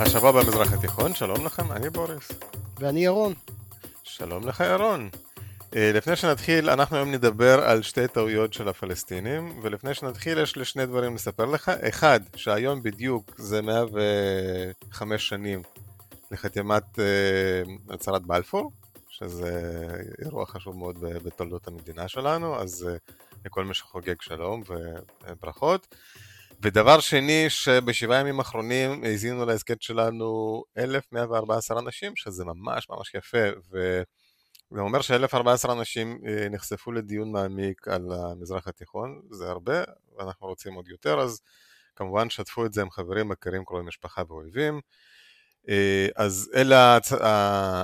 השבוע במזרח התיכון, שלום לכם, אני בוריס. ואני ירון. שלום לך ירון. אה, לפני שנתחיל, אנחנו היום נדבר על שתי טעויות של הפלסטינים, ולפני שנתחיל יש לי שני דברים לספר לך. אחד, שהיום בדיוק זה 105 שנים לחתימת אה, הצהרת בלפור, שזה אירוע חשוב מאוד בתולדות המדינה שלנו, אז אה, לכל מי שחוגג שלום וברכות. ודבר שני, שבשבעה ימים האחרונים האזינו להסכת שלנו 1,114 אנשים, שזה ממש ממש יפה, וזה אומר ש-1,014 אנשים אה, נחשפו לדיון מעמיק על המזרח התיכון, זה הרבה, ואנחנו רוצים עוד יותר, אז כמובן שתפו את זה עם חברים, מכרים, קרובי משפחה ואויבים. אה, אז אלה.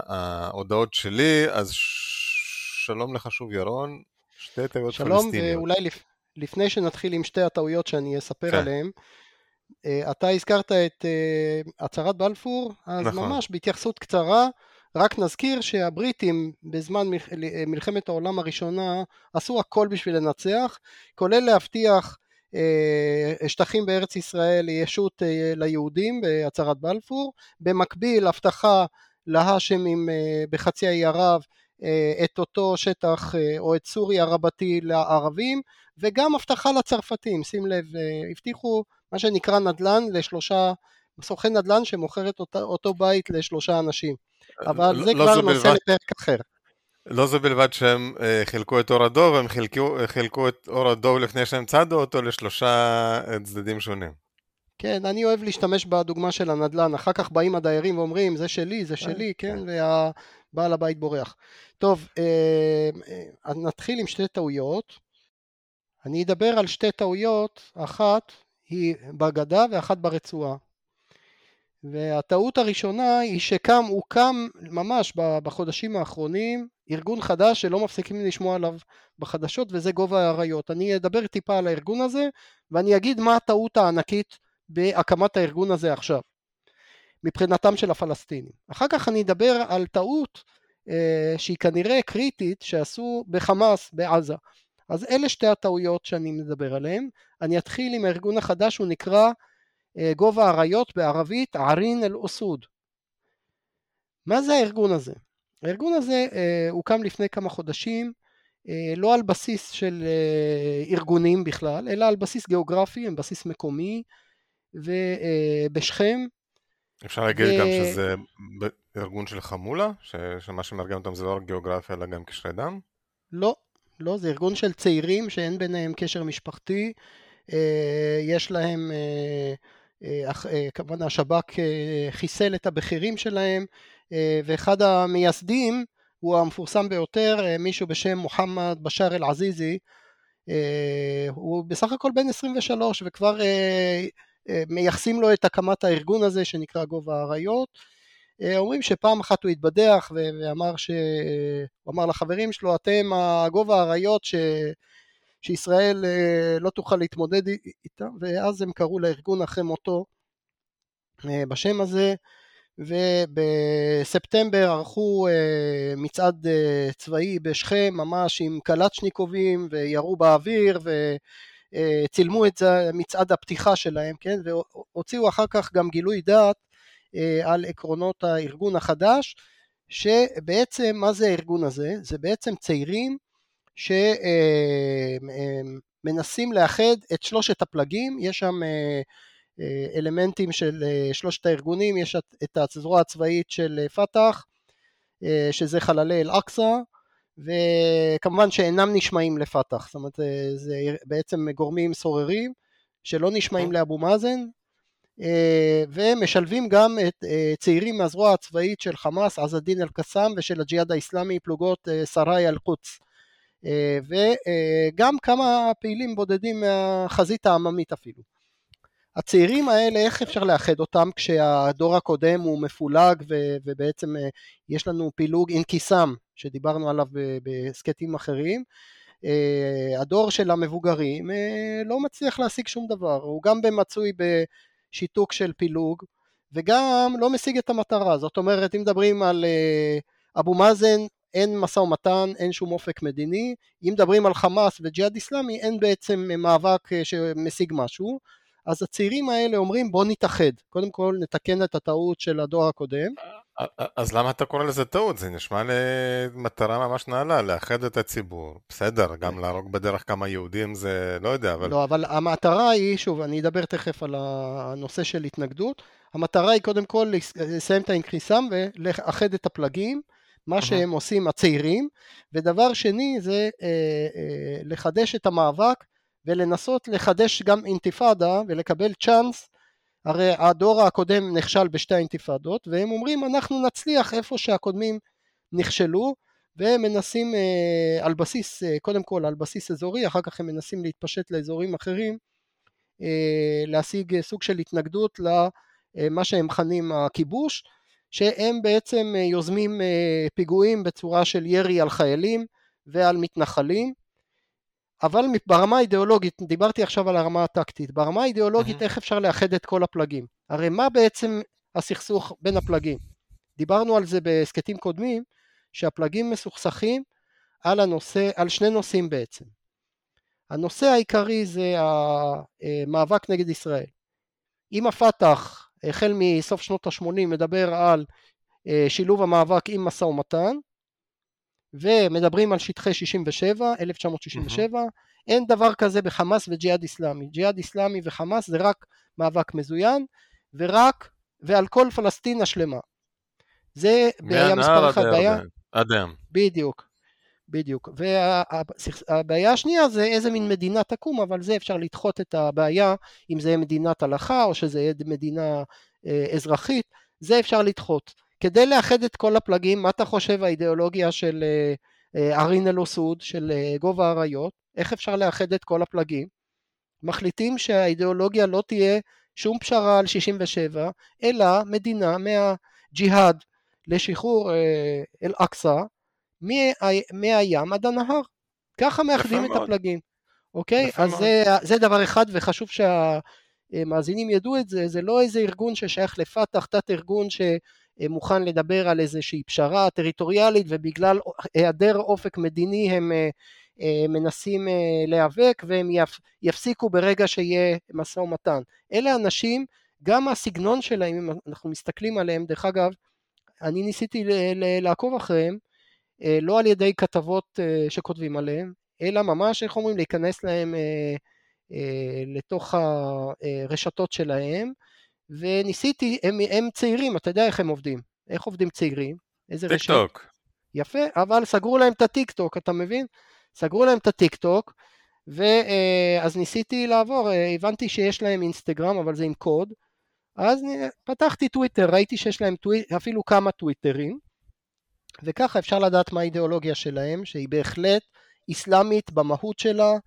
ההודעות שלי, אז שלום לך שוב ירון, שתי טעויות פלסטיניות. שלום, ואולי לפ... לפני שנתחיל עם שתי הטעויות שאני אספר כן. עליהן, אה, אתה הזכרת את אה, הצהרת בלפור, אז נכון. ממש בהתייחסות קצרה, רק נזכיר שהבריטים בזמן מלחמת העולם הראשונה עשו הכל בשביל לנצח, כולל להבטיח אה, שטחים בארץ ישראל ישות ליהודים בהצהרת בלפור, במקביל הבטחה להאשמים בחצי האי ערב את אותו שטח או את סוריה רבתי לערבים וגם הבטחה לצרפתים, שים לב, אה, הבטיחו מה שנקרא נדל"ן לשלושה, סוכן נדל"ן שמוכר את אותו, אותו בית לשלושה אנשים, אה, אבל לא, זה לא כבר נושא בלבד, לפרק אחר. לא זו בלבד שהם אה, חילקו את אור הדוב, הם חילקו, חילקו את אור הדוב לפני שהם צדו אותו לשלושה צדדים שונים. כן, אני אוהב להשתמש בדוגמה של הנדל"ן, אחר כך באים הדיירים ואומרים זה שלי, זה שלי, כן, והבעל הבית בורח. טוב, נתחיל עם שתי טעויות. אני אדבר על שתי טעויות, אחת היא בגדה ואחת ברצועה. והטעות הראשונה היא שקם, הוקם ממש בחודשים האחרונים ארגון חדש שלא מפסיקים לשמוע עליו בחדשות וזה גובה האריות. אני אדבר טיפה על הארגון הזה ואני אגיד מה הטעות הענקית בהקמת הארגון הזה עכשיו מבחינתם של הפלסטינים. אחר כך אני אדבר על טעות אה, שהיא כנראה קריטית שעשו בחמאס בעזה. אז אלה שתי הטעויות שאני מדבר עליהן. אני אתחיל עם הארגון החדש, הוא נקרא אה, גובה אריות בערבית ערין אל-אסוד. מה זה הארגון הזה? הארגון הזה אה, הוקם לפני כמה חודשים, אה, לא על בסיס של אה, ארגונים בכלל, אלא על בסיס גיאוגרפי, על בסיס מקומי, ובשכם. אה, אפשר להגיד ו... גם שזה ארגון של חמולה? שמה שמארגן אותם זה לא רק גיאוגרפיה אלא גם קשרי דם? לא, לא, זה ארגון של צעירים שאין ביניהם קשר משפחתי, אה, יש להם, אה, אה, כמובן השב"כ חיסל את הבכירים שלהם, ואחד המייסדים הוא המפורסם ביותר, מישהו בשם מוחמד בשאר אל-עזיזי, הוא בסך הכל בן 23 וכבר מייחסים לו את הקמת הארגון הזה שנקרא גובה האריות. אה, אומרים שפעם אחת הוא התבדח ואמר ש... הוא אמר לחברים שלו, אתם הגובה האריות ש... שישראל אה, לא תוכל להתמודד איתם, ואז הם קראו לארגון אחרי מותו אה, בשם הזה, ובספטמבר ערכו מצעד צבאי בשכם, ממש עם קלצ'ניקובים, וירו באוויר, וצילמו את מצעד הפתיחה שלהם, כן, והוציאו אחר כך גם גילוי דעת אה, על עקרונות הארגון החדש, שבעצם מה זה הארגון הזה? זה בעצם צעירים שמנסים לאחד את שלושת הפלגים, יש שם אה, אה, אלמנטים של שלושת הארגונים, יש את הזרוע הצבאית של פת"ח, שזה חללי אל-אקצא, וכמובן שאינם נשמעים לפת"ח, זאת אומרת זה בעצם גורמים סוררים שלא נשמעים לאבו מאזן, אה, ומשלבים גם את אה, צעירים מהזרוע הצבאית של חמאס, עז א-דין אל-קסאם ושל הג'יהאד האיסלאמי, פלוגות אה, סראי אל-קודס. וגם כמה פעילים בודדים מהחזית העממית אפילו. הצעירים האלה, איך אפשר לאחד אותם כשהדור הקודם הוא מפולג ו- ובעצם יש לנו פילוג אינקיסם שדיברנו עליו בהסכתים אחרים. הדור של המבוגרים לא מצליח להשיג שום דבר, הוא גם מצוי שיתוק של פילוג, וגם לא משיג את המטרה. זאת אומרת, אם מדברים על אה, אבו מאזן, אין משא ומתן, אין שום אופק מדיני. אם מדברים על חמאס וג'יהאד איסלאמי, אין בעצם מאבק אה, שמשיג משהו. אז הצעירים האלה אומרים בוא נתאחד, קודם כל נתקן את הטעות של הדור הקודם. אז למה אתה קורא לזה טעות? זה נשמע למטרה ממש נעלה, לאחד את הציבור. בסדר, גם להרוג בדרך כמה יהודים זה לא יודע, אבל... לא, אבל המטרה היא, שוב, אני אדבר תכף על הנושא של התנגדות, המטרה היא קודם כל לסיים את האינקריסם ולאחד את הפלגים, מה שהם עושים הצעירים, ודבר שני זה אה, אה, לחדש את המאבק ולנסות לחדש גם אינתיפאדה ולקבל צ'אנס, הרי הדור הקודם נכשל בשתי האינתיפאדות, והם אומרים אנחנו נצליח איפה שהקודמים נכשלו, והם מנסים אה, על בסיס, אה, קודם כל על בסיס אזורי, אחר כך הם מנסים להתפשט לאזורים אחרים, אה, להשיג סוג של התנגדות למה שהם מכנים הכיבוש, שהם בעצם יוזמים פיגועים בצורה של ירי על חיילים ועל מתנחלים, אבל ברמה האידיאולוגית, דיברתי עכשיו על הרמה הטקטית, ברמה האידיאולוגית mm-hmm. איך אפשר לאחד את כל הפלגים? הרי מה בעצם הסכסוך בין הפלגים? דיברנו על זה בהסכתים קודמים, שהפלגים מסוכסכים על, הנושא, על שני נושאים בעצם. הנושא העיקרי זה המאבק נגד ישראל. אם הפת"ח החל מסוף שנות ה-80 מדבר על אה, שילוב המאבק עם משא ומתן, ומדברים על שטחי 67, 1967, mm-hmm. אין דבר כזה בחמאס וג'יהאד איסלאמי. ג'יהאד איסלאמי וחמאס זה רק מאבק מזוין, ורק, ועל כל פלסטין השלמה. זה בעיה מספר אחת, בעיה... עד היום. בדיוק, בדיוק. והבעיה השנייה זה איזה מין מדינה תקום, אבל זה אפשר לדחות את הבעיה, אם זה מדינת הלכה או שזה מדינה אה, אזרחית, זה אפשר לדחות. כדי לאחד את כל הפלגים, מה אתה חושב האידיאולוגיה של אה, אה, ארין אל-אוסוד, של אה, גובה האריות? איך אפשר לאחד את כל הפלגים? מחליטים שהאידיאולוגיה לא תהיה שום פשרה על 67, אלא מדינה מהג'יהאד לשחרור אל-אקצא מהים עד הנהר. ככה מאחדים את הפלגים, אוקיי? אז זה, זה דבר אחד וחשוב שהמאזינים ידעו את זה, זה לא איזה ארגון ששייך לפתח, תת ארגון ש... מוכן לדבר על איזושהי פשרה טריטוריאלית ובגלל היעדר אופק מדיני הם אה, אה, מנסים להיאבק והם יפסיקו ברגע שיהיה משא ומתן. אלה אנשים, גם הסגנון שלהם, אם אנחנו מסתכלים עליהם, דרך אגב, אני ניסיתי לעקוב אחריהם, לא על ידי כתבות שכותבים עליהם, אלא ממש, איך אומרים, להיכנס להם לתוך הרשתות שלהם, וניסיתי, הם, הם צעירים, אתה יודע איך הם עובדים. איך עובדים צעירים? איזה רשת? טיק טוק. יפה, אבל סגרו להם את הטיק טוק, אתה מבין? סגרו להם את הטיק טוק, ואז ניסיתי לעבור, אה, הבנתי שיש להם אינסטגרם, אבל זה עם קוד, אז פתחתי טוויטר, ראיתי שיש להם טוויטר, אפילו כמה טוויטרים, וככה אפשר לדעת מה האידיאולוגיה שלהם, שהיא בהחלט אסלאמית במהות שלה, אה,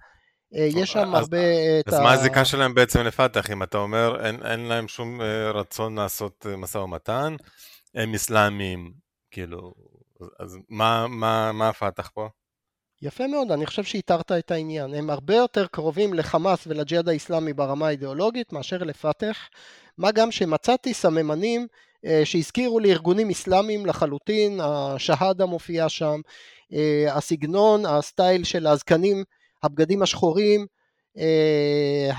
יש שם אז, הרבה את אז ה... אז מה הזיקה שלהם בעצם לפתח, אם אתה אומר אין, אין להם שום אה, רצון לעשות אה, משא ומתן, הם אסלאמים, כאילו, אז מה, מה, מה הפתח פה? יפה מאוד, אני חושב שאיתרת את העניין. הם הרבה יותר קרובים לחמאס ולג'יהאד האיסלאמי ברמה האידיאולוגית מאשר לפתח, מה גם שמצאתי סממנים שהזכירו לי ארגונים אסלאמיים לחלוטין, השהאדה מופיע שם, הסגנון, הסטייל של הזקנים הבגדים השחורים, אה,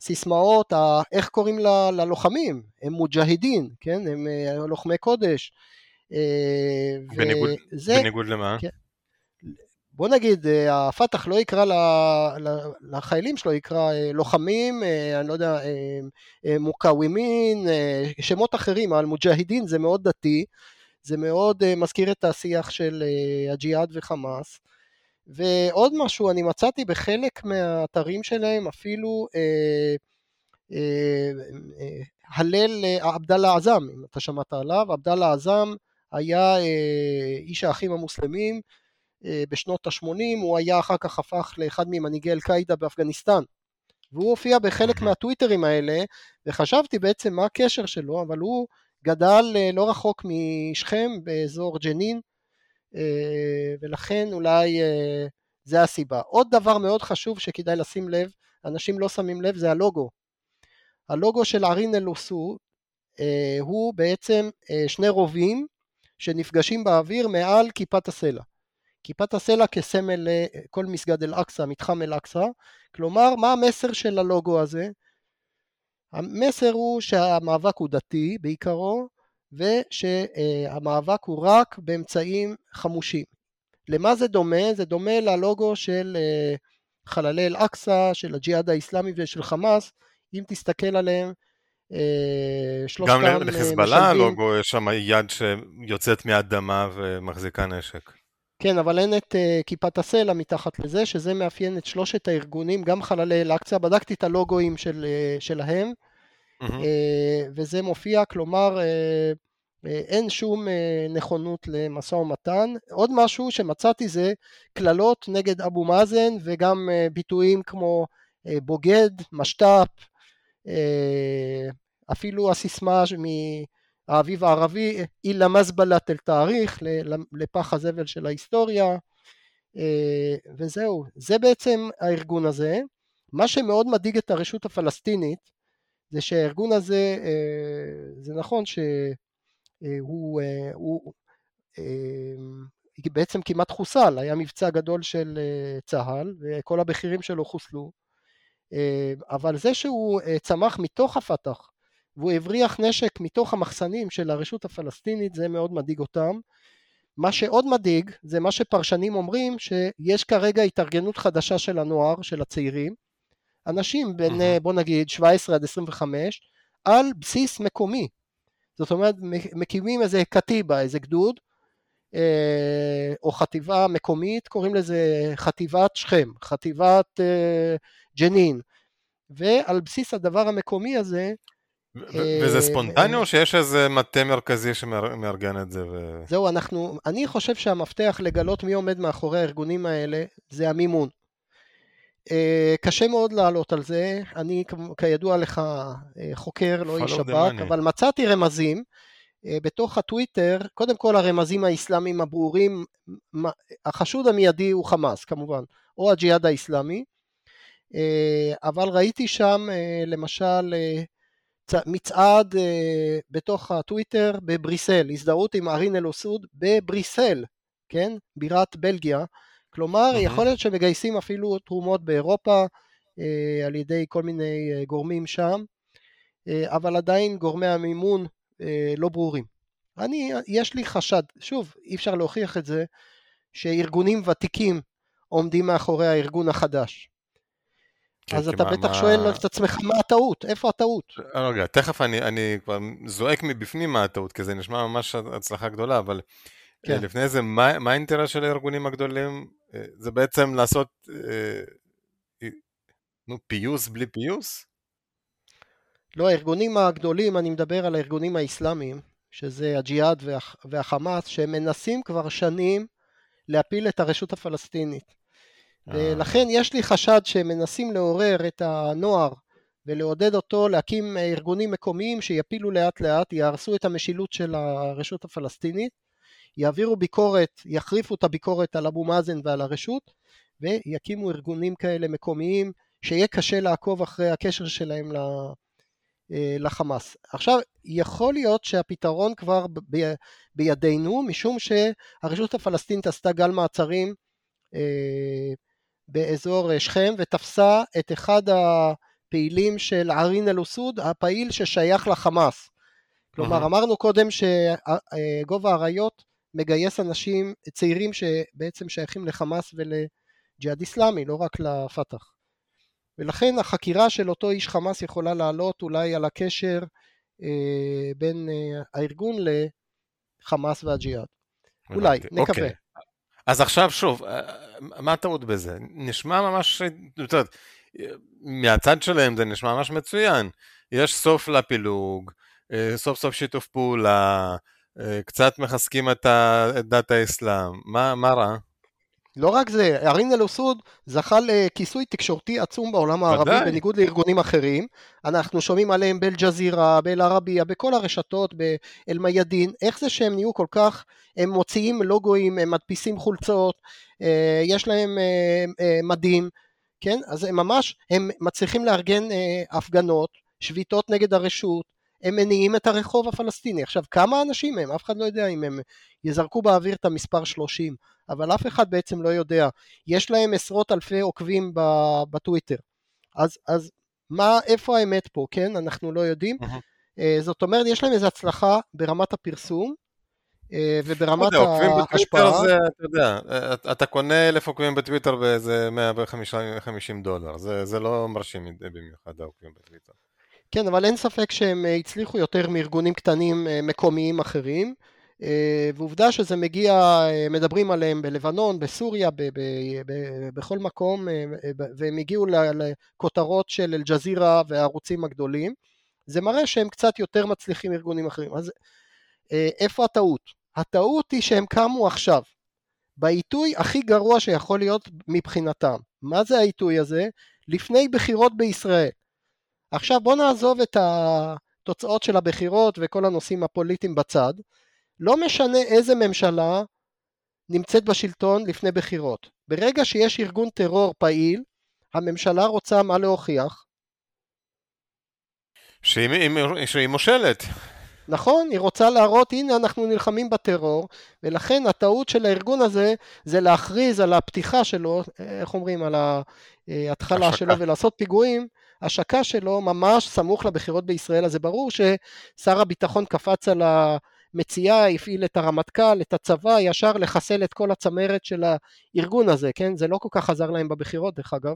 הסיסמאות, איך קוראים ללוחמים, הם מוג'הידין, כן, הם אה, לוחמי קודש. אה, בניגוד, וזה, בניגוד למה? כן, בוא נגיד, הפת"ח לא יקרא לחיילים שלו, יקרא לוחמים, אני לא יודע, מוקאווימין, שמות אחרים, אבל מוג'הידין זה מאוד דתי, זה מאוד מזכיר את השיח של הג'יהאד וחמאס. ועוד משהו, אני מצאתי בחלק מהאתרים שלהם אפילו אה, אה, אה, הלל אה, עבדאללה עזאם, אם אתה שמעת עליו, עבדאללה עזאם היה אה, איש האחים המוסלמים אה, בשנות ה-80, הוא היה אחר כך הפך לאחד ממנהיגי אל-קאעידה באפגניסטן. והוא הופיע בחלק מהטוויטרים האלה, וחשבתי בעצם מה הקשר שלו, אבל הוא גדל אה, לא רחוק משכם, באזור ג'נין, ולכן אולי אה, זה הסיבה. עוד דבר מאוד חשוב שכדאי לשים לב, אנשים לא שמים לב, זה הלוגו. הלוגו של ערין אל-אוסוד אה, הוא בעצם שני רובים שנפגשים באוויר מעל כיפת הסלע. כיפת הסלע כסמל לכל מסגד אל-אקצא, מתחם אל-אקצא, כלומר מה המסר של הלוגו הזה? המסר הוא שהמאבק הוא דתי בעיקרו ושהמאבק הוא רק באמצעים חמושים. למה זה דומה? זה דומה ללוגו של אה, חללי אל-אקצא, של הג'יהאד האיסלאמי ושל חמאס, אם תסתכל עליהם, אה, גם לחיזבאללה הלוגו יש שם יד שיוצאת מהאדמה ומחזיקה נשק. כן, אבל אין את uh, כיפת הסלע מתחת לזה, שזה מאפיין את שלושת הארגונים, גם חללי אל-אקצא, בדקתי את הלוגוים של, uh, שלהם, mm-hmm. uh, וזה מופיע, כלומר, uh, uh, אין שום נכונות למשא ומתן. עוד משהו שמצאתי זה קללות נגד אבו מאזן, וגם ביטויים כמו בוגד, משת"פ, אפילו הסיסמה האביב הערבי, אילה מזבלת אל תאריך, לפח הזבל של ההיסטוריה, אה, וזהו. זה בעצם הארגון הזה. מה שמאוד מדאיג את הרשות הפלסטינית, זה שהארגון הזה, אה, זה נכון שהוא אה, הוא, בעצם כמעט חוסל, היה מבצע גדול של צה"ל וכל הבכירים שלו חוסלו, אבל זה שהוא צמח מתוך הפת"ח והוא הבריח נשק מתוך המחסנים של הרשות הפלסטינית, זה מאוד מדאיג אותם. מה שעוד מדאיג זה מה שפרשנים אומרים שיש כרגע התארגנות חדשה של הנוער, של הצעירים, אנשים בין mm-hmm. בוא נגיד 17 עד 25 על בסיס מקומי, זאת אומרת מקימים איזה קטיבה, איזה גדוד אה, או חטיבה מקומית, קוראים לזה חטיבת שכם, חטיבת אה, ג'נין, ועל בסיס הדבר המקומי הזה וזה ספונטני או שיש איזה מטה מרכזי שמארגן את זה? ו... זהו, אנחנו, אני חושב שהמפתח לגלות מי עומד מאחורי הארגונים האלה זה המימון. אה, קשה מאוד לעלות על זה, אני כידוע לך אה, חוקר, לא איש שב"כ, אבל מצאתי רמזים בתוך הטוויטר, קודם כל הרמזים האסלאמיים הברורים, החשוד המיידי הוא חמאס כמובן, או הג'יהאד האסלאמי, אבל ראיתי שם למשל מצעד בתוך הטוויטר בבריסל, הזדהות עם ארין אל-אוסוד בבריסל, כן? בירת בלגיה. כלומר, mm-hmm. יכול להיות שמגייסים אפילו תרומות באירופה uh, על ידי כל מיני uh, גורמים שם, uh, אבל עדיין גורמי המימון uh, לא ברורים. אני, יש לי חשד, שוב, אי אפשר להוכיח את זה, שארגונים ותיקים עומדים מאחורי הארגון החדש. כן, אז אתה בטח מה... שואל את עצמך מה הטעות, איפה הטעות? אה, רגע, תכף אני, אני כבר זועק מבפנים מה הטעות, כי זה נשמע ממש הצלחה גדולה, אבל אה, כן. לפני זה, מה, מה האינטרס של הארגונים הגדולים? אה, זה בעצם לעשות אה, נו, פיוס בלי פיוס? לא, הארגונים הגדולים, אני מדבר על הארגונים האסלאמיים, שזה הג'יהאד והח, והחמאס, שהם מנסים כבר שנים להפיל את הרשות הפלסטינית. ולכן יש לי חשד שהם מנסים לעורר את הנוער ולעודד אותו להקים ארגונים מקומיים שיפילו לאט לאט, יהרסו את המשילות של הרשות הפלסטינית, יעבירו ביקורת, יחריפו את הביקורת על אבו מאזן ועל הרשות, ויקימו ארגונים כאלה מקומיים שיהיה קשה לעקוב אחרי הקשר שלהם אה, לחמאס. עכשיו, יכול להיות שהפתרון כבר ב- בידינו, משום שהרשות הפלסטינית עשתה גל מעצרים אה, באזור אה, שכם ותפסה את אחד הפעילים של ערין אל-אסוד, הפעיל ששייך לחמאס. כלומר, אמרנו קודם שגובה האריות מגייס אנשים צעירים שבעצם שייכים לחמאס ולג'יהאד איסלאמי, לא רק לפת"ח. ולכן החקירה של אותו איש חמאס יכולה לעלות אולי על הקשר אה, בין אה, הארגון לחמאס והג'יהאד. אולי, נקווה. אוקיי. אז עכשיו שוב, אה, מה הטעות בזה? נשמע ממש, את יודעת, מהצד שלהם זה נשמע ממש מצוין. יש סוף לפילוג, אה, סוף סוף שיתוף פעולה, קצת מחזקים את דת האסלאם, מה, מה רע? לא רק זה, ארין אל-אוסוד זכה לכיסוי תקשורתי עצום בעולם הערבי, ודאי. בניגוד לארגונים אחרים. אנחנו שומעים עליהם באל-ג'זירה, באל-ערבייה, בכל הרשתות, באל-מיאדין. איך זה שהם נהיו כל כך, הם מוציאים לוגוים, הם מדפיסים חולצות, אה, יש להם אה, אה, מדים, כן? אז הם ממש, הם מצליחים לארגן הפגנות, שביתות נגד הרשות, הם מניעים את הרחוב הפלסטיני. עכשיו, כמה אנשים הם? אף אחד לא יודע אם הם יזרקו באוויר את המספר 30. אבל אף אחד בעצם לא יודע. יש להם עשרות אלפי עוקבים בטוויטר. אז, אז מה, איפה האמת פה, כן? אנחנו לא יודעים. Uh-huh. זאת אומרת, יש להם איזו הצלחה ברמת הפרסום, אה, וברמת ההשפעה... זה, אתה יודע, אתה קונה אלף עוקבים בטוויטר באיזה 150 דולר, זה, זה לא מרשים במיוחד העוקבים בטוויטר. כן, אבל אין ספק שהם אה, הצליחו יותר מארגונים קטנים אה, מקומיים אחרים, ועובדה שזה מגיע, מדברים עליהם בלבנון, בסוריה, ב- ב- ב- בכל מקום, והם הגיעו לכותרות של אל-ג'זירה והערוצים הגדולים. זה מראה שהם קצת יותר מצליחים מארגונים אחרים. אז איפה הטעות? הטעות היא שהם קמו עכשיו, בעיתוי הכי גרוע שיכול להיות מבחינתם. מה זה העיתוי הזה? לפני בחירות בישראל. עכשיו בוא נעזוב את התוצאות של הבחירות וכל הנושאים הפוליטיים בצד. לא משנה איזה ממשלה נמצאת בשלטון לפני בחירות. ברגע שיש ארגון טרור פעיל, הממשלה רוצה מה להוכיח? שהיא, שהיא מושלת. נכון, היא רוצה להראות הנה אנחנו נלחמים בטרור ולכן הטעות של הארגון הזה זה להכריז על הפתיחה שלו, איך אומרים, על ההתחלה השקה. שלו ולעשות פיגועים, השקה שלו ממש סמוך לבחירות בישראל, אז זה ברור ששר הביטחון קפץ על המציאה, הפעיל את הרמטכ"ל, את הצבא, ישר לחסל את כל הצמרת של הארגון הזה, כן? זה לא כל כך עזר להם בבחירות דרך אגב,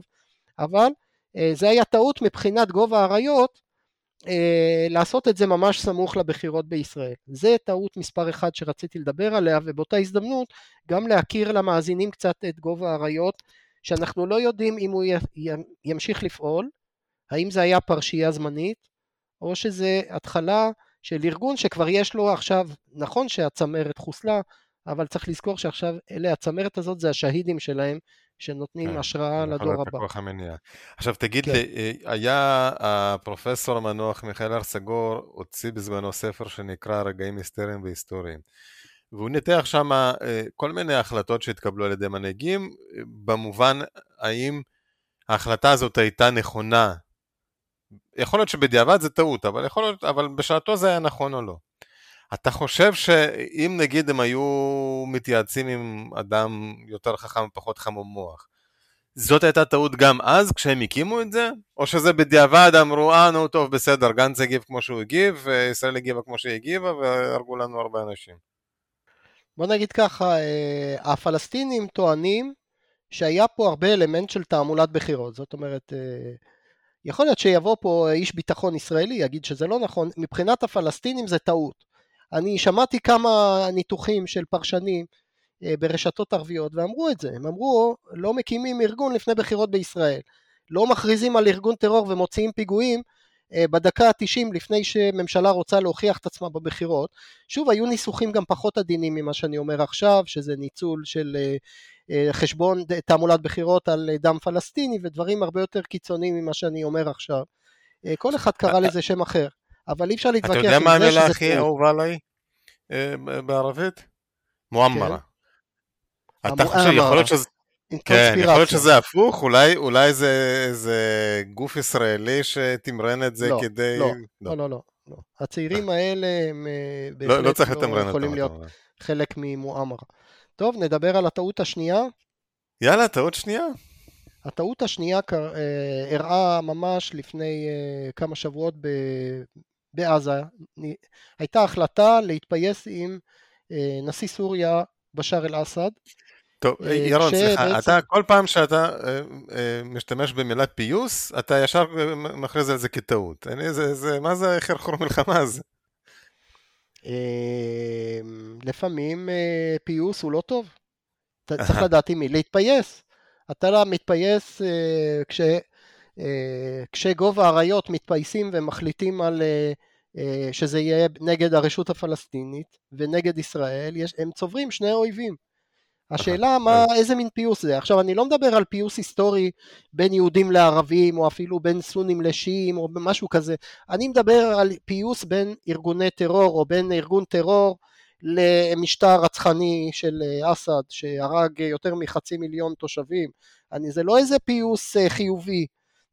אבל אה, זה היה טעות מבחינת גובה האריות אה, לעשות את זה ממש סמוך לבחירות בישראל. זה טעות מספר אחד שרציתי לדבר עליה, ובאותה הזדמנות גם להכיר למאזינים קצת את גובה האריות, שאנחנו לא יודעים אם הוא ימשיך לפעול, האם זה היה פרשייה זמנית, או שזה התחלה של ארגון שכבר יש לו עכשיו, נכון שהצמרת חוסלה, אבל צריך לזכור שעכשיו אלה הצמרת הזאת זה השהידים שלהם, שנותנים כן, השראה לדור הבא. הכוח המניע. עכשיו תגיד כן. לי, אה, היה הפרופסור המנוח מיכאל הר סגור, הוציא בזמנו ספר שנקרא רגעים היסטריים והיסטוריים. והוא ניתח שם אה, כל מיני החלטות שהתקבלו על ידי מנהיגים, במובן האם ההחלטה הזאת הייתה נכונה. יכול להיות שבדיעבד זה טעות, אבל, יכול להיות, אבל בשעתו זה היה נכון או לא. אתה חושב שאם נגיד הם היו מתייעצים עם אדם יותר חכם ופחות חמום מוח, זאת הייתה טעות גם אז כשהם הקימו את זה? או שזה בדיעבד אמרו, אה נו טוב בסדר, גנץ הגיב כמו שהוא הגיב, וישראל הגיבה כמו שהיא הגיבה, והרגו לנו הרבה אנשים. בוא נגיד ככה, אה, הפלסטינים טוענים שהיה פה הרבה אלמנט של תעמולת בחירות, זאת אומרת, אה, יכול להיות שיבוא פה איש ביטחון ישראלי, יגיד שזה לא נכון, מבחינת הפלסטינים זה טעות. אני שמעתי כמה ניתוחים של פרשנים אה, ברשתות ערביות ואמרו את זה, הם אמרו לא מקימים ארגון לפני בחירות בישראל, לא מכריזים על ארגון טרור ומוציאים פיגועים אה, בדקה ה-90 לפני שממשלה רוצה להוכיח את עצמה בבחירות. שוב, היו ניסוחים גם פחות עדינים ממה שאני אומר עכשיו, שזה ניצול של אה, חשבון תעמולת בחירות על דם פלסטיני ודברים הרבה יותר קיצוניים ממה שאני אומר עכשיו. כל אחד קרא לזה שם אחר. אבל אי אפשר להתווכח עם זה שזה... אתה יודע מה המילה הכי אהובה עליי אה, בערבית? מועמרה. אתה חושב, יכול להיות שזה... כן, יכול להיות שזה הפוך, אולי, אולי זה, זה גוף ישראלי שתמרן את זה לא, כדי... לא, לא, לא, לא, לא. הצעירים האלה הם אה, לא, לא בהחלט לא, לא יכולים להיות חלק ממועמרה. טוב, נדבר על הטעות השנייה. יאללה, טעות שנייה. הטעות השנייה אירעה ממש לפני כמה שבועות בעזה הייתה החלטה להתפייס עם אה, נשיא סוריה בשאר אל-אסד. טוב, אה, ירון, סליחה, בעצם... אתה כל פעם שאתה אה, משתמש במילת פיוס, אתה ישר מכריז על זה כטעות. אני, זה, זה, מה זה חרחור מלחמה הזה? לפעמים פיוס הוא לא טוב. אתה צריך לדעת עם מי להתפייס. אתה לא מתפייס כש... אה, כשגובה האריות מתפייסים ומחליטים על אה, אה, שזה יהיה נגד הרשות הפלסטינית ונגד ישראל, יש, הם צוברים שני אויבים. השאלה מה, איזה מין פיוס זה. עכשיו אני לא מדבר על פיוס היסטורי בין יהודים לערבים או אפילו בין סונים לשיעים או משהו כזה, אני מדבר על פיוס בין ארגוני טרור או בין ארגון טרור למשטר רצחני של אסד שהרג יותר מחצי מיליון תושבים. אני, זה לא איזה פיוס חיובי,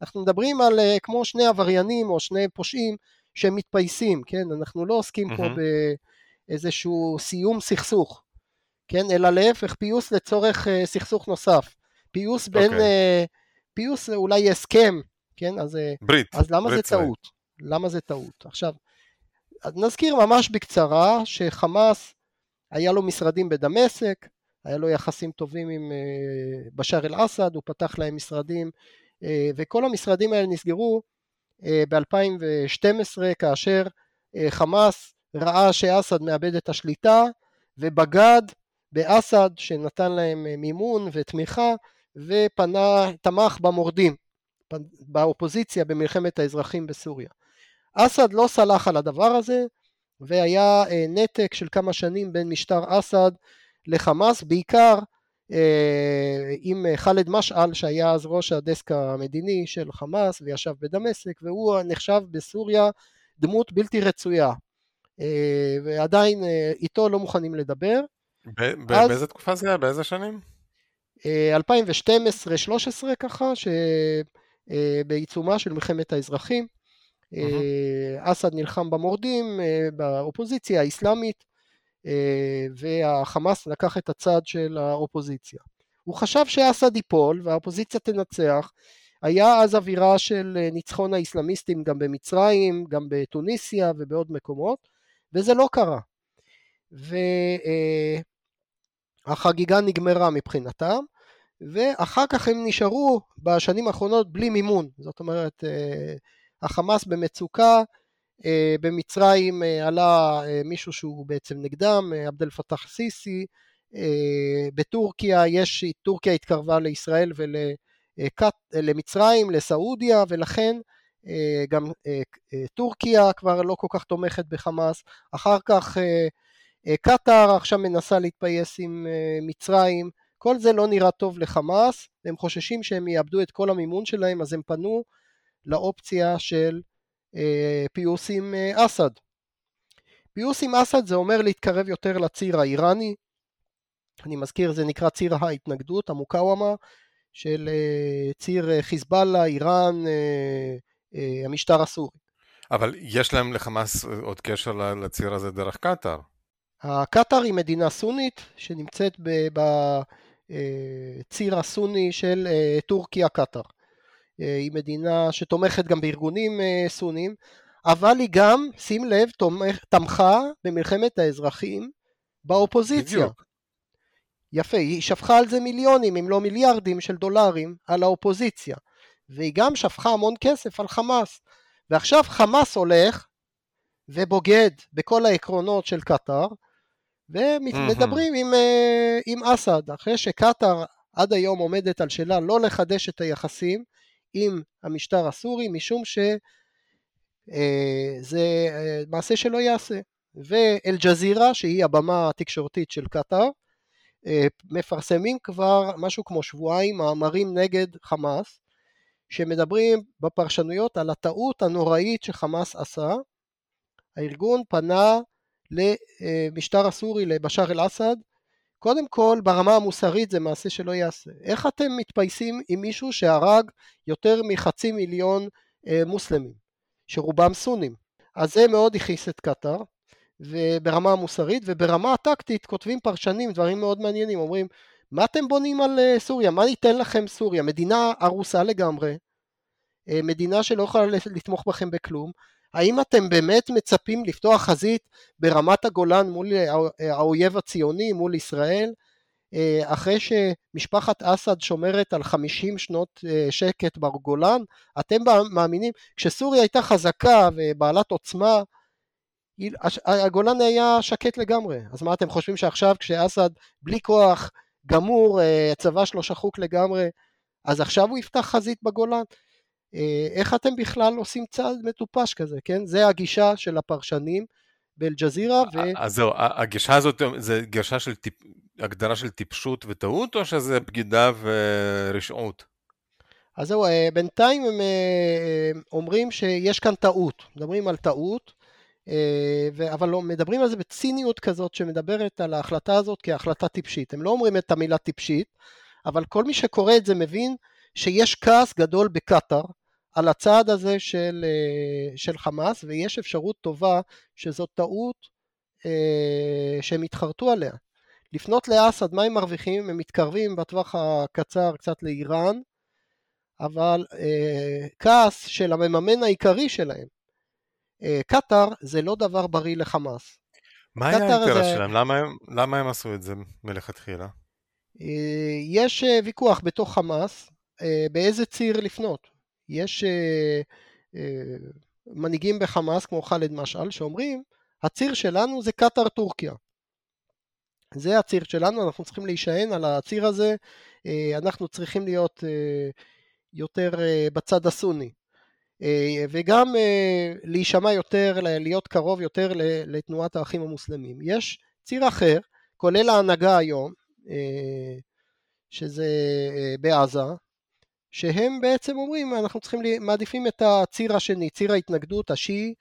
אנחנו מדברים על אה, כמו שני עבריינים או שני פושעים שמתפייסים, כן? אנחנו לא עוסקים mm-hmm. פה באיזשהו סיום סכסוך, כן, אלא להפך, פיוס לצורך uh, סכסוך נוסף. פיוס בין, okay. uh, פיוס אולי הסכם, כן, אז, ברית, אז למה ברית זה טעות? למה זה טעות? עכשיו, נזכיר ממש בקצרה שחמאס היה לו משרדים בדמשק, היה לו יחסים טובים עם uh, בשאר אל-אסד, הוא פתח להם משרדים, uh, וכל המשרדים האלה נסגרו uh, ב-2012 כאשר uh, חמאס ראה שאסד מאבד את השליטה ובגד באסד שנתן להם מימון ותמיכה ופנה, תמך במורדים, באופוזיציה במלחמת האזרחים בסוריה. אסד לא סלח על הדבר הזה והיה נתק של כמה שנים בין משטר אסד לחמאס, בעיקר אה, עם ח'אלד משעל שהיה אז ראש הדסק המדיני של חמאס וישב בדמשק והוא נחשב בסוריה דמות בלתי רצויה אה, ועדיין אה, איתו לא מוכנים לדבר. אז, באיזה תקופה זה היה? באיזה שנים? 2012-2013 ככה, שבעיצומה של מלחמת האזרחים. אסד נלחם במורדים, באופוזיציה האסלאמית, והחמאס לקח את הצד של האופוזיציה. הוא חשב שאסד ייפול והאופוזיציה תנצח. היה אז אווירה של ניצחון האסלאמיסטים גם במצרים, גם בתוניסיה ובעוד מקומות, וזה לא קרה. והחגיגה נגמרה מבחינתם, ואחר כך הם נשארו בשנים האחרונות בלי מימון. זאת אומרת, החמאס במצוקה, במצרים עלה מישהו שהוא בעצם נגדם, עבד אל פתח סיסי, בטורקיה יש, טורקיה התקרבה לישראל ולמצרים, לסעודיה, ולכן אה, גם אה, אה, טורקיה כבר לא כל כך תומכת בחמאס, אחר כך קטאר עכשיו מנסה להתפייס עם מצרים, כל זה לא נראה טוב לחמאס, הם חוששים שהם יאבדו את כל המימון שלהם, אז הם פנו לאופציה של פיוס עם אסד. פיוס עם אסד זה אומר להתקרב יותר לציר האיראני, אני מזכיר זה נקרא ציר ההתנגדות, המוקאוומה, של ציר חיזבאללה, איראן, אה, המשטר הסורי. אבל יש להם לחמאס עוד קשר לציר הזה דרך קטאר. הקטאר היא מדינה סונית שנמצאת בציר אה, הסוני של אה, טורקיה-קטאר. היא מדינה שתומכת גם בארגונים סוניים, אבל היא גם, שים לב, תמכה במלחמת האזרחים באופוזיציה. בדיוק. יפה, היא שפכה על זה מיליונים אם לא מיליארדים של דולרים על האופוזיציה. והיא גם שפכה המון כסף על חמאס. ועכשיו חמאס הולך ובוגד בכל העקרונות של קטאר, ומדברים עם, אה, עם אסד, אחרי שקטאר עד היום עומדת על שלה לא לחדש את היחסים עם המשטר הסורי, משום שזה אה, מעשה שלא ייעשה. ואל-ג'זירה, שהיא הבמה התקשורתית של קטאר, אה, מפרסמים כבר משהו כמו שבועיים מאמרים נגד חמאס, שמדברים בפרשנויות על הטעות הנוראית שחמאס עשה. הארגון פנה למשטר הסורי, לבשאר אל-אסד, קודם כל ברמה המוסרית זה מעשה שלא ייעשה. איך אתם מתפייסים עם מישהו שהרג יותר מחצי מיליון אה, מוסלמים, שרובם סונים? אז זה מאוד הכעיס את קטאר, וברמה המוסרית, וברמה הטקטית כותבים פרשנים דברים מאוד מעניינים, אומרים מה אתם בונים על אה, סוריה? מה ניתן לכם סוריה? מדינה הרוסה לגמרי, אה, מדינה שלא יכולה לתמוך בכם בכלום. האם אתם באמת מצפים לפתוח חזית ברמת הגולן מול אה, האויב הציוני, מול ישראל? אחרי שמשפחת אסד שומרת על 50 שנות שקט בגולן, אתם מאמינים, כשסוריה הייתה חזקה ובעלת עוצמה, הגולן היה שקט לגמרי. אז מה אתם חושבים שעכשיו כשאסד בלי כוח גמור, אה, הצבא שלו שחוק לגמרי, אז עכשיו הוא יפתח חזית בגולן? אה, איך אתם בכלל עושים צעד מטופש כזה, כן? זה הגישה של הפרשנים באל-ג'זירה. ו... אז זהו, הגישה הזאת זה גישה של טיפ... הגדרה של טיפשות וטעות, או שזה בגידה ורשעות? אז זהו, אה, בינתיים הם אומרים שיש כאן טעות, מדברים על טעות, אה, אבל לא, מדברים על זה בציניות כזאת שמדברת על ההחלטה הזאת כהחלטה טיפשית. הם לא אומרים את המילה טיפשית, אבל כל מי שקורא את זה מבין שיש כעס גדול בקטאר על הצעד הזה של, אה, של חמאס, ויש אפשרות טובה שזאת טעות אה, שהם התחרטו עליה. לפנות לאסד, מה הם מרוויחים? הם מתקרבים בטווח הקצר קצת לאיראן, אבל אה, כעס של המממן העיקרי שלהם, אה, קטאר, זה לא דבר בריא לחמאס. מה היה האינטרס זה... שלהם? למה הם, למה הם עשו את זה מלכתחילה? אה, יש אה, ויכוח בתוך חמאס אה, באיזה ציר לפנות. יש אה, אה, מנהיגים בחמאס כמו ח'אלד משעל שאומרים הציר שלנו זה קטאר טורקיה. זה הציר שלנו, אנחנו צריכים להישען על הציר הזה, אה, אנחנו צריכים להיות אה, יותר אה, בצד הסוני. וגם להישמע יותר, להיות קרוב יותר לתנועת האחים המוסלמים. יש ציר אחר, כולל ההנהגה היום, שזה בעזה, שהם בעצם אומרים אנחנו צריכים, מעדיפים את הציר השני, ציר ההתנגדות השיעי,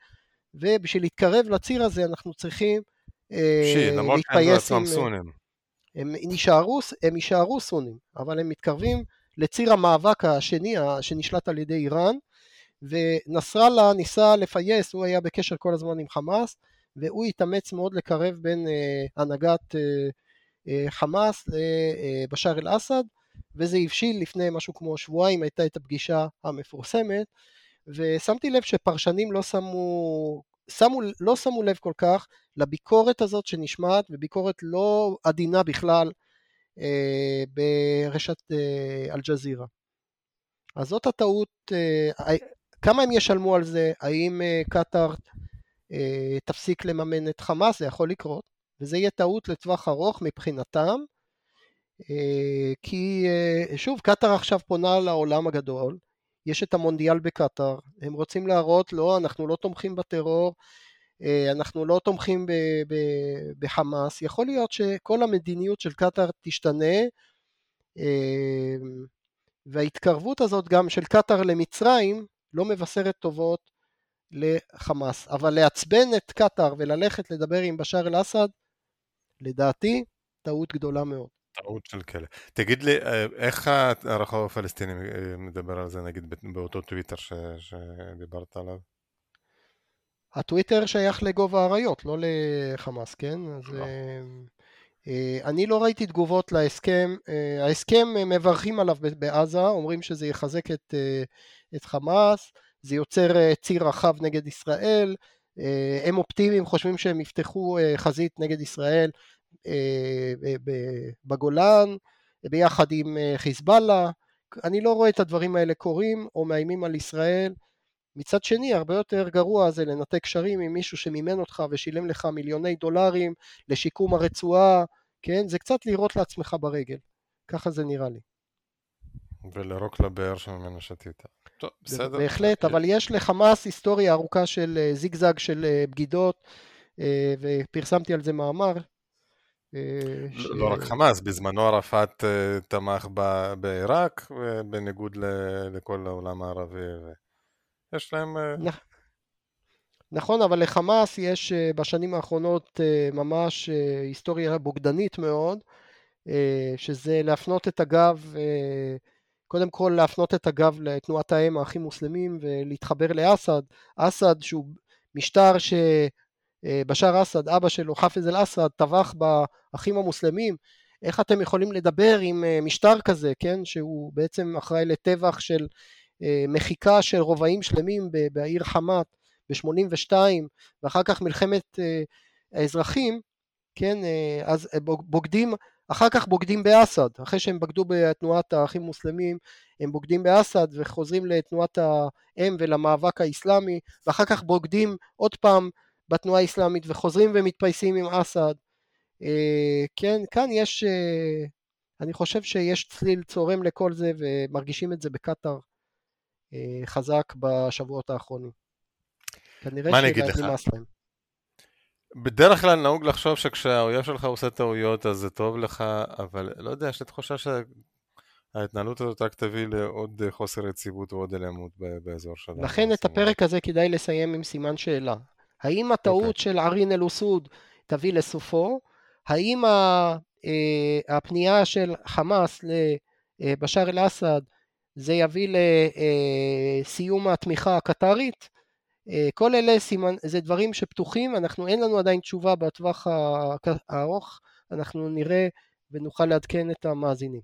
ובשביל להתקרב לציר הזה אנחנו צריכים אה, להתפייס עם... סונים. הם יישארו, הם יישארו סונים, אבל הם מתקרבים לציר המאבק השני שנשלט על ידי איראן, ונסראללה ניסה לפייס, הוא היה בקשר כל הזמן עם חמאס, והוא התאמץ מאוד לקרב בין אה, הנהגת אה, אה, חמאס לבשאר אל-אסד, וזה הבשיל לפני משהו כמו שבועיים, הייתה את הפגישה המפורסמת, ושמתי לב שפרשנים לא שמו שמו, לא שמו לב כל כך לביקורת הזאת שנשמעת, וביקורת לא עדינה בכלל אה, ברשת אה, אל-ג'זירה. אז זאת הטעות, אה, כמה הם ישלמו על זה, האם אה, קטאר אה, תפסיק לממן את חמאס, זה יכול לקרות, וזה יהיה טעות לטווח ארוך מבחינתם, כי אה, שוב, קטאר עכשיו פונה לעולם הגדול, יש את המונדיאל בקטאר, הם רוצים להראות, לא, אנחנו לא תומכים בטרור, אה, אנחנו לא תומכים בחמאס, יכול להיות שכל המדיניות של קטאר תשתנה, אה, וההתקרבות הזאת גם של קטאר למצרים לא מבשרת טובות לחמאס, אבל לעצבן את קטאר וללכת לדבר עם בשאר אל-אסד, לדעתי, טעות גדולה מאוד. טעות של כלא. תגיד לי, אה, איך הרחוב הפלסטיני אה, מדבר על זה, נגיד, באותו טוויטר ש... שדיברת עליו? הטוויטר שייך לגובה האריות, לא לחמאס, כן? אז לא. אה, אני לא ראיתי תגובות להסכם, ההסכם מברכים עליו בעזה, אומרים שזה יחזק את, את חמאס, זה יוצר ציר רחב נגד ישראל, הם אופטימיים, חושבים שהם יפתחו חזית נגד ישראל בגולן, ביחד עם אה, חיזבאללה. אני לא רואה את הדברים האלה קורים או מאיימים על ישראל. מצד שני, הרבה יותר גרוע זה לנתק קשרים עם מישהו שמימן אותך ושילם לך מיליוני דולרים לשיקום הרצועה, כן? זה קצת לירות לעצמך ברגל. ככה זה נראה לי. ולרוק לבאר שממנו שתית. טוב, בסדר. בהחלט, אבל יש לחמאס היסטוריה ארוכה של אה, זיגזג של בגידות, ופרסמתי על זה מאמר, אה, ש... לא רק חמאס, בזמנו ערפאת אה, תמך בעיראק, בניגוד לכל העולם הערבי. יש להם... אה, נכון, אבל לחמאס יש בשנים האחרונות ממש היסטוריה בוגדנית מאוד, שזה להפנות את הגב, קודם כל להפנות את הגב לתנועת האם האחים מוסלמים ולהתחבר לאסד. אסד שהוא משטר ש... אה, בשאר אסד, אבא שלו, חאפז אל-אסד, טבח באחים המוסלמים, איך אתם יכולים לדבר עם אה, משטר כזה, כן, שהוא בעצם אחראי לטבח של אה, מחיקה של רובעים שלמים בעיר חמת ב-82, ואחר כך מלחמת האזרחים, כן, אז בוגדים, אחר כך בוגדים באסד, אחרי שהם בגדו בתנועת האחים המוסלמים, הם בוגדים באסד וחוזרים לתנועת האם ולמאבק האסלאמי, ואחר כך בוגדים עוד פעם בתנועה האסלאמית וחוזרים ומתפייסים עם אסד. אה, כן, כאן יש, אה, אני חושב שיש צליל צורם לכל זה ומרגישים את זה בקטאר אה, חזק בשבועות האחרונים. כנראה שנמאס להם. בדרך כלל נהוג לחשוב שכשהאויב שלך עושה טעויות אז זה טוב לך, אבל לא יודע, יש לי תחושה שההתנהלות הזאת רק תביא לעוד חוסר יציבות ועוד אלימות באזור שלנו. לכן את הפרק הזה כדאי לסיים עם סימן שאלה. האם הטעות okay. אוקיי. של ערין אל-אוסוד תביא לסופו? האם אה, הפנייה של חמאס לבשאר אל-אסד זה יביא לסיום אה, התמיכה הקטרית? אה, כל אלה סימן, זה דברים שפתוחים, אנחנו אין לנו עדיין תשובה בטווח הארוך, אנחנו נראה ונוכל לעדכן את המאזינים.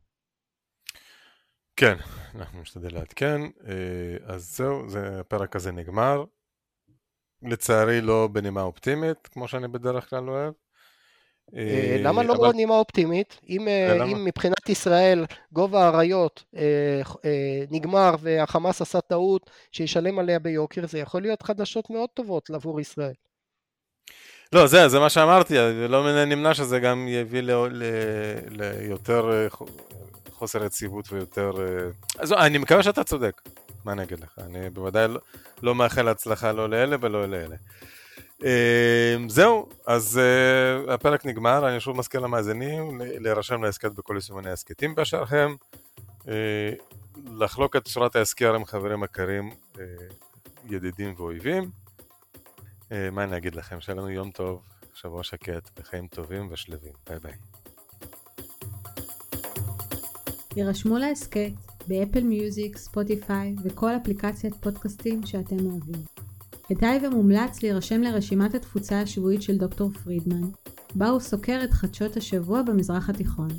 כן, אנחנו נשתדל לעדכן. אה, אז זהו, זה, הפרק הזה נגמר. לצערי לא בנימה אופטימית, כמו שאני בדרך כלל אוהב. אה, למה לא אבל... נימה אופטימית? אם, אה, אם מבחינת ישראל גובה האריות נגמר והחמאס עשה טעות שישלם עליה ביוקר, זה יכול להיות חדשות מאוד טובות עבור ישראל. לא, זה, זה מה שאמרתי, לא נמנע שזה גם יביא ליותר חוסר יציבות ויותר... אז אני מקווה שאתה צודק, מה אני אגיד לך? אני בוודאי לא, לא מאחל הצלחה לא לאלה ולא לאלה. אמ, זהו, אז uh, הפרק נגמר, אני שוב מזכיר למאזינים להירשם להסכת בכל יישומני הסכתים באשרכם, uh, לחלוק את שורת ההסכר עם חברים uh, ידידים ואויבים. מה אני אגיד לכם? שיהיה לנו יום טוב, שבוע שקט, וחיים טובים ושלווים. ביי ביי. יירשמו להסכת ב Apple Music, Spotify וכל אפליקציית פודקאסטים שאתם אוהבים. כדאי ומומלץ להירשם לרשימת התפוצה השבועית של דוקטור פרידמן, בה הוא סוקר את חדשות השבוע במזרח התיכון.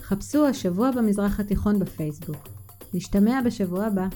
חפשו השבוע במזרח התיכון בפייסבוק. נשתמע בשבוע הבא.